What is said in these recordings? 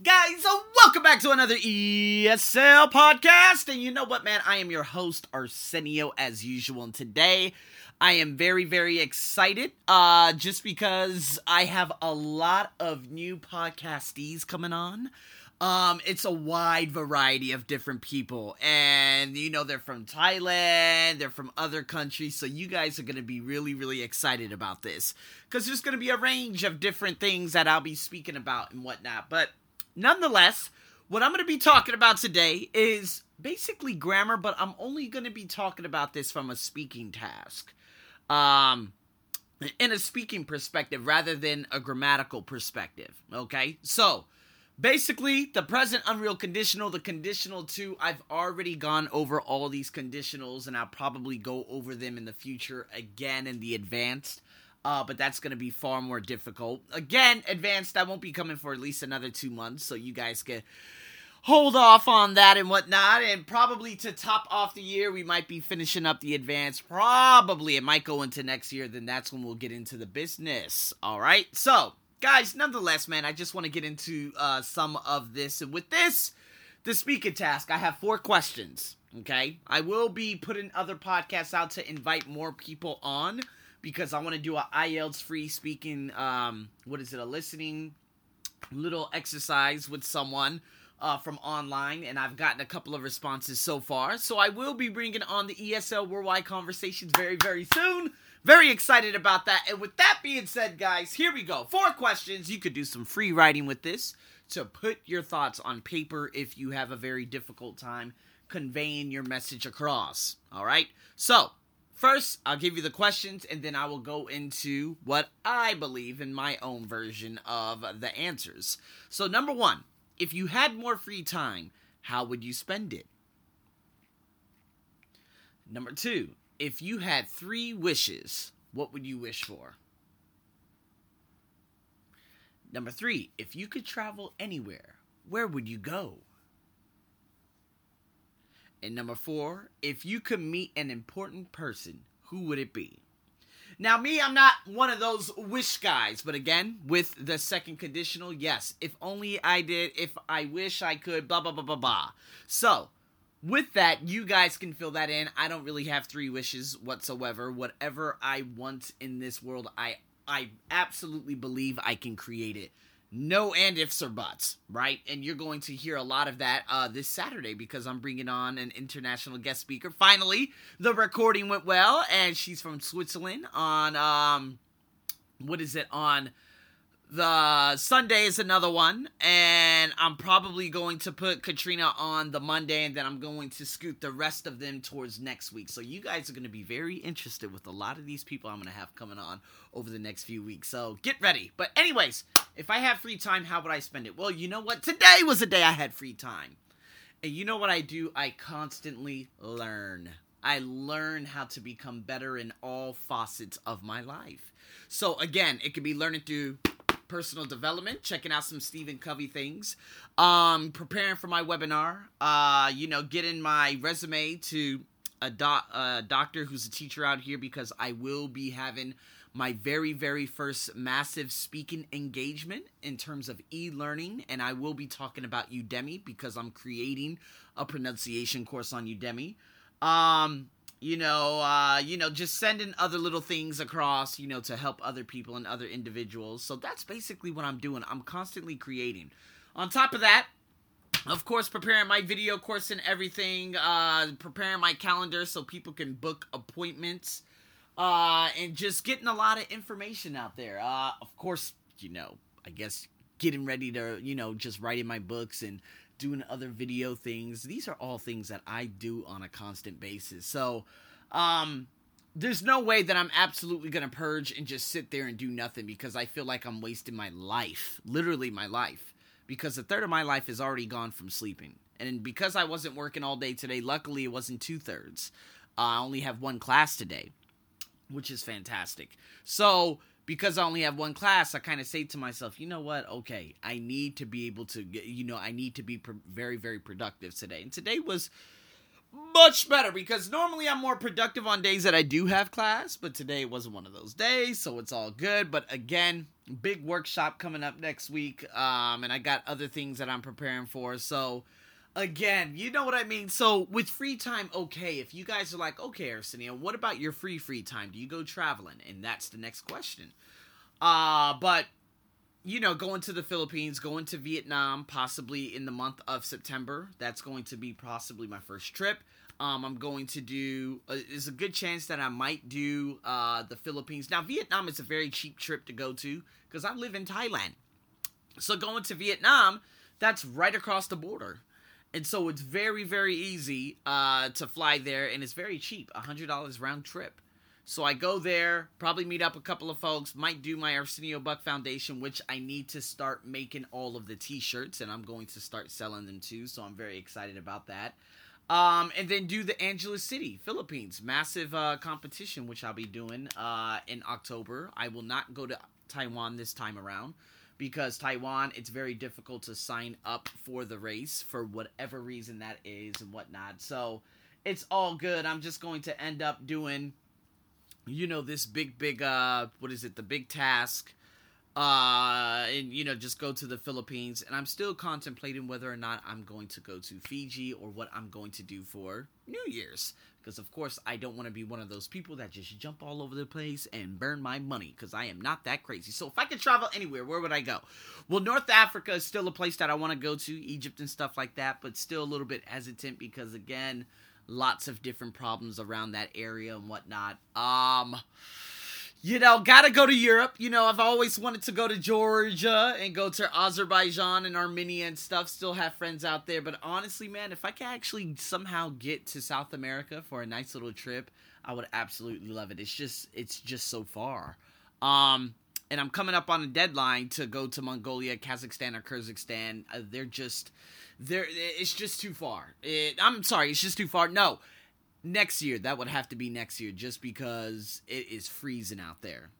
Guys, so welcome back to another ESL podcast. And you know what, man? I am your host, Arsenio, as usual. And today, I am very, very excited uh, just because I have a lot of new podcastees coming on. Um, it's a wide variety of different people, and you know, they're from Thailand, they're from other countries, so you guys are gonna be really, really excited about this because there's gonna be a range of different things that I'll be speaking about and whatnot. But nonetheless, what I'm gonna be talking about today is basically grammar, but I'm only gonna be talking about this from a speaking task. Um, in a speaking perspective rather than a grammatical perspective. Okay, so basically the present unreal conditional the conditional two i've already gone over all these conditionals and i'll probably go over them in the future again in the advanced uh, but that's going to be far more difficult. Again advanced i won't be coming for at least another two months so you guys can hold off on that and whatnot. And probably to top off the year we might be finishing up the advanced. Probably it might go into next year then that's when we'll get into the business. All right? So guys, nonetheless, man, I just want to get into uh, some of this. And with this, the speaker task, I have four questions. Okay, I will be putting other podcasts out to invite more people on because I want to do a IELTS free speaking. Um, what is it? A listening little exercise with someone. Uh, from online, and I've gotten a couple of responses so far. So I will be bringing on the ESL Worldwide Conversations very, very soon. Very excited about that. And with that being said, guys, here we go. Four questions. You could do some free writing with this to put your thoughts on paper if you have a very difficult time conveying your message across. All right? So, first, I'll give you the questions and then I will go into what I believe in my own version of the answers. So, number one, if you had more free time, how would you spend it? Number two, if you had three wishes, what would you wish for? Number three, if you could travel anywhere, where would you go? And number four, if you could meet an important person, who would it be? Now, me, I'm not one of those wish guys, but again, with the second conditional, yes, if only I did, if I wish I could, blah, blah, blah, blah, blah. So, with that, you guys can fill that in. I don't really have three wishes whatsoever. Whatever I want in this world, I I absolutely believe I can create it. No and ifs or buts, right? And you're going to hear a lot of that uh, this Saturday because I'm bringing on an international guest speaker. Finally, the recording went well, and she's from Switzerland on um, what is it on? The Sunday is another one, and I'm probably going to put Katrina on the Monday, and then I'm going to scoot the rest of them towards next week. So you guys are going to be very interested with a lot of these people I'm going to have coming on over the next few weeks. So get ready. But anyways, if I have free time, how would I spend it? Well, you know what? Today was a day I had free time. And you know what I do? I constantly learn. I learn how to become better in all facets of my life. So again, it could be learning through personal development, checking out some Stephen Covey things, um, preparing for my webinar, uh, you know, getting my resume to a, doc- a doctor who's a teacher out here because I will be having my very, very first massive speaking engagement in terms of e learning. And I will be talking about Udemy because I'm creating a pronunciation course on Udemy. Um, you know, uh, you know, just sending other little things across, you know, to help other people and other individuals. So that's basically what I'm doing. I'm constantly creating. On top of that, of course, preparing my video course and everything, uh, preparing my calendar so people can book appointments, uh, and just getting a lot of information out there. Uh, of course, you know, I guess getting ready to, you know, just writing my books and doing other video things. These are all things that I do on a constant basis. So, um, there's no way that I'm absolutely going to purge and just sit there and do nothing because I feel like I'm wasting my life, literally my life, because a third of my life is already gone from sleeping. And because I wasn't working all day today, luckily it wasn't two thirds. Uh, I only have one class today, which is fantastic. So, because I only have one class, I kind of say to myself, you know what? Okay, I need to be able to, you know, I need to be very, very productive today. And today was much better because normally I'm more productive on days that I do have class, but today wasn't one of those days, so it's all good. But again, big workshop coming up next week, um, and I got other things that I'm preparing for. So, again, you know what I mean. So, with free time, okay. If you guys are like, okay, Arsenio, what about your free free time? Do you go traveling? And that's the next question. Uh, but you know, going to the Philippines, going to Vietnam, possibly in the month of September. That's going to be possibly my first trip. Um, I'm going to do. Uh, there's a good chance that I might do uh, the Philippines. Now, Vietnam is a very cheap trip to go to because I live in Thailand. So going to Vietnam, that's right across the border, and so it's very very easy uh, to fly there, and it's very cheap, hundred dollars round trip. So I go there, probably meet up a couple of folks, might do my Arsenio Buck Foundation, which I need to start making all of the t-shirts, and I'm going to start selling them too. So I'm very excited about that. Um, and then do the Angeles City, Philippines, massive uh, competition, which I'll be doing uh, in October. I will not go to Taiwan this time around because Taiwan, it's very difficult to sign up for the race for whatever reason that is and whatnot. So it's all good. I'm just going to end up doing, you know, this big, big, uh, what is it, the big task uh and you know just go to the philippines and i'm still contemplating whether or not i'm going to go to fiji or what i'm going to do for new year's because of course i don't want to be one of those people that just jump all over the place and burn my money because i am not that crazy. So if i could travel anywhere where would i go? Well north africa is still a place that i want to go to egypt and stuff like that but still a little bit hesitant because again lots of different problems around that area and whatnot. Um you know, gotta go to Europe. You know, I've always wanted to go to Georgia and go to Azerbaijan and Armenia and stuff. Still have friends out there. But honestly, man, if I could actually somehow get to South America for a nice little trip, I would absolutely love it. It's just, it's just so far. Um, and I'm coming up on a deadline to go to Mongolia, Kazakhstan, or Kyrgyzstan. Uh, they're just, they're, it's just too far. It, I'm sorry, it's just too far. No next year. That would have to be next year just because it is freezing out there.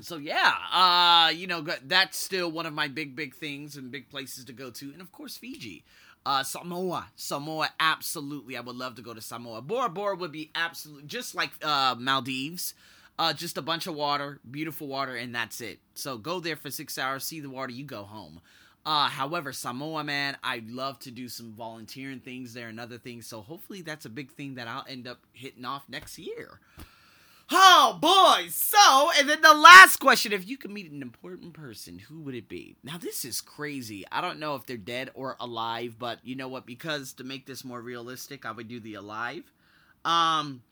So yeah uh you know that's still one of my big big things and big places to go to. And of course fiji. Uh samoa. Samoa absolutely. I would love to go to samoa. Bora bora would be absolutely just like uh maldives. Uh just a bunch of water beautiful water and that's it. So go there for six hours see the water you go home uh, however, Samoa, man, I'd love to do some volunteering things there and other things. So hopefully that's a big thing that I'll end up hitting off next year. Oh boy! So, and then the last question: If you could meet an important person, who would it be? Now, this is crazy. I don't know if they're dead or alive, but you know what? Because to make this more realistic, I would do the alive. Um,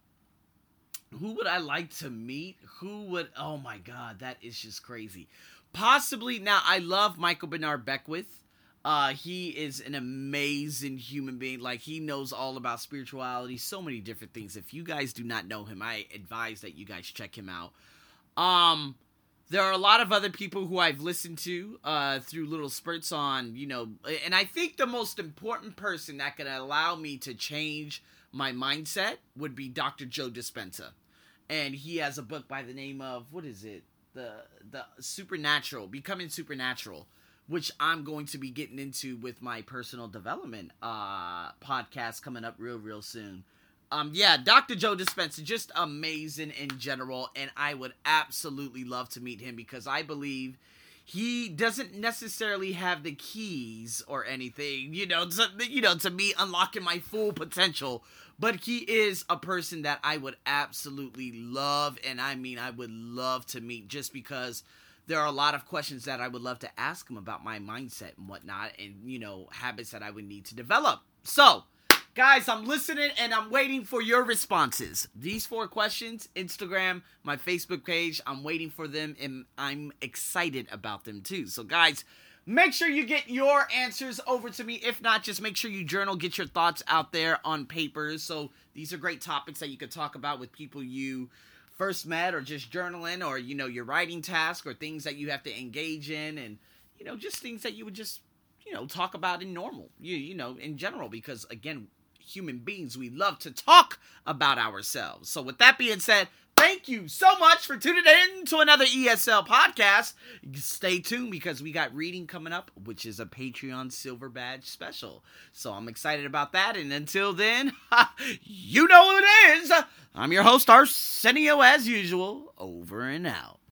who would I like to meet? Who would? Oh my god, that is just crazy possibly now I love Michael Bernard Beckwith. Uh, he is an amazing human being. Like he knows all about spirituality, so many different things. If you guys do not know him, I advise that you guys check him out. Um, there are a lot of other people who I've listened to uh, through little spurts on, you know, and I think the most important person that could allow me to change my mindset would be Dr. Joe Dispenza. And he has a book by the name of what is it? The the supernatural, becoming supernatural, which I'm going to be getting into with my personal development uh podcast coming up real real soon. Um yeah, Dr. Joe Dispenza just amazing in general and I would absolutely love to meet him because I believe he doesn't necessarily have the keys or anything, you know, to, you know, to me unlocking my full potential. But he is a person that I would absolutely love, and I mean, I would love to meet just because there are a lot of questions that I would love to ask him about my mindset and whatnot, and you know, habits that I would need to develop. So, Guys, I'm listening and I'm waiting for your responses. These four questions, Instagram, my Facebook page, I'm waiting for them and I'm excited about them too. So, guys, make sure you get your answers over to me. If not, just make sure you journal, get your thoughts out there on papers. So, these are great topics that you could talk about with people you first met or just journaling or, you know, your writing task or things that you have to engage in and, you know, just things that you would just you know talk about in normal you you know in general because again human beings, we love to talk about ourselves. So, with that being said, thank you so much for tuning in to another ESL podcast. Stay tuned because we got reading coming up, which is a Patreon Silver Badge special. So, I'm excited about that. And until then, you know who it is. I'm your host, Arsenio, as usual. Over and out.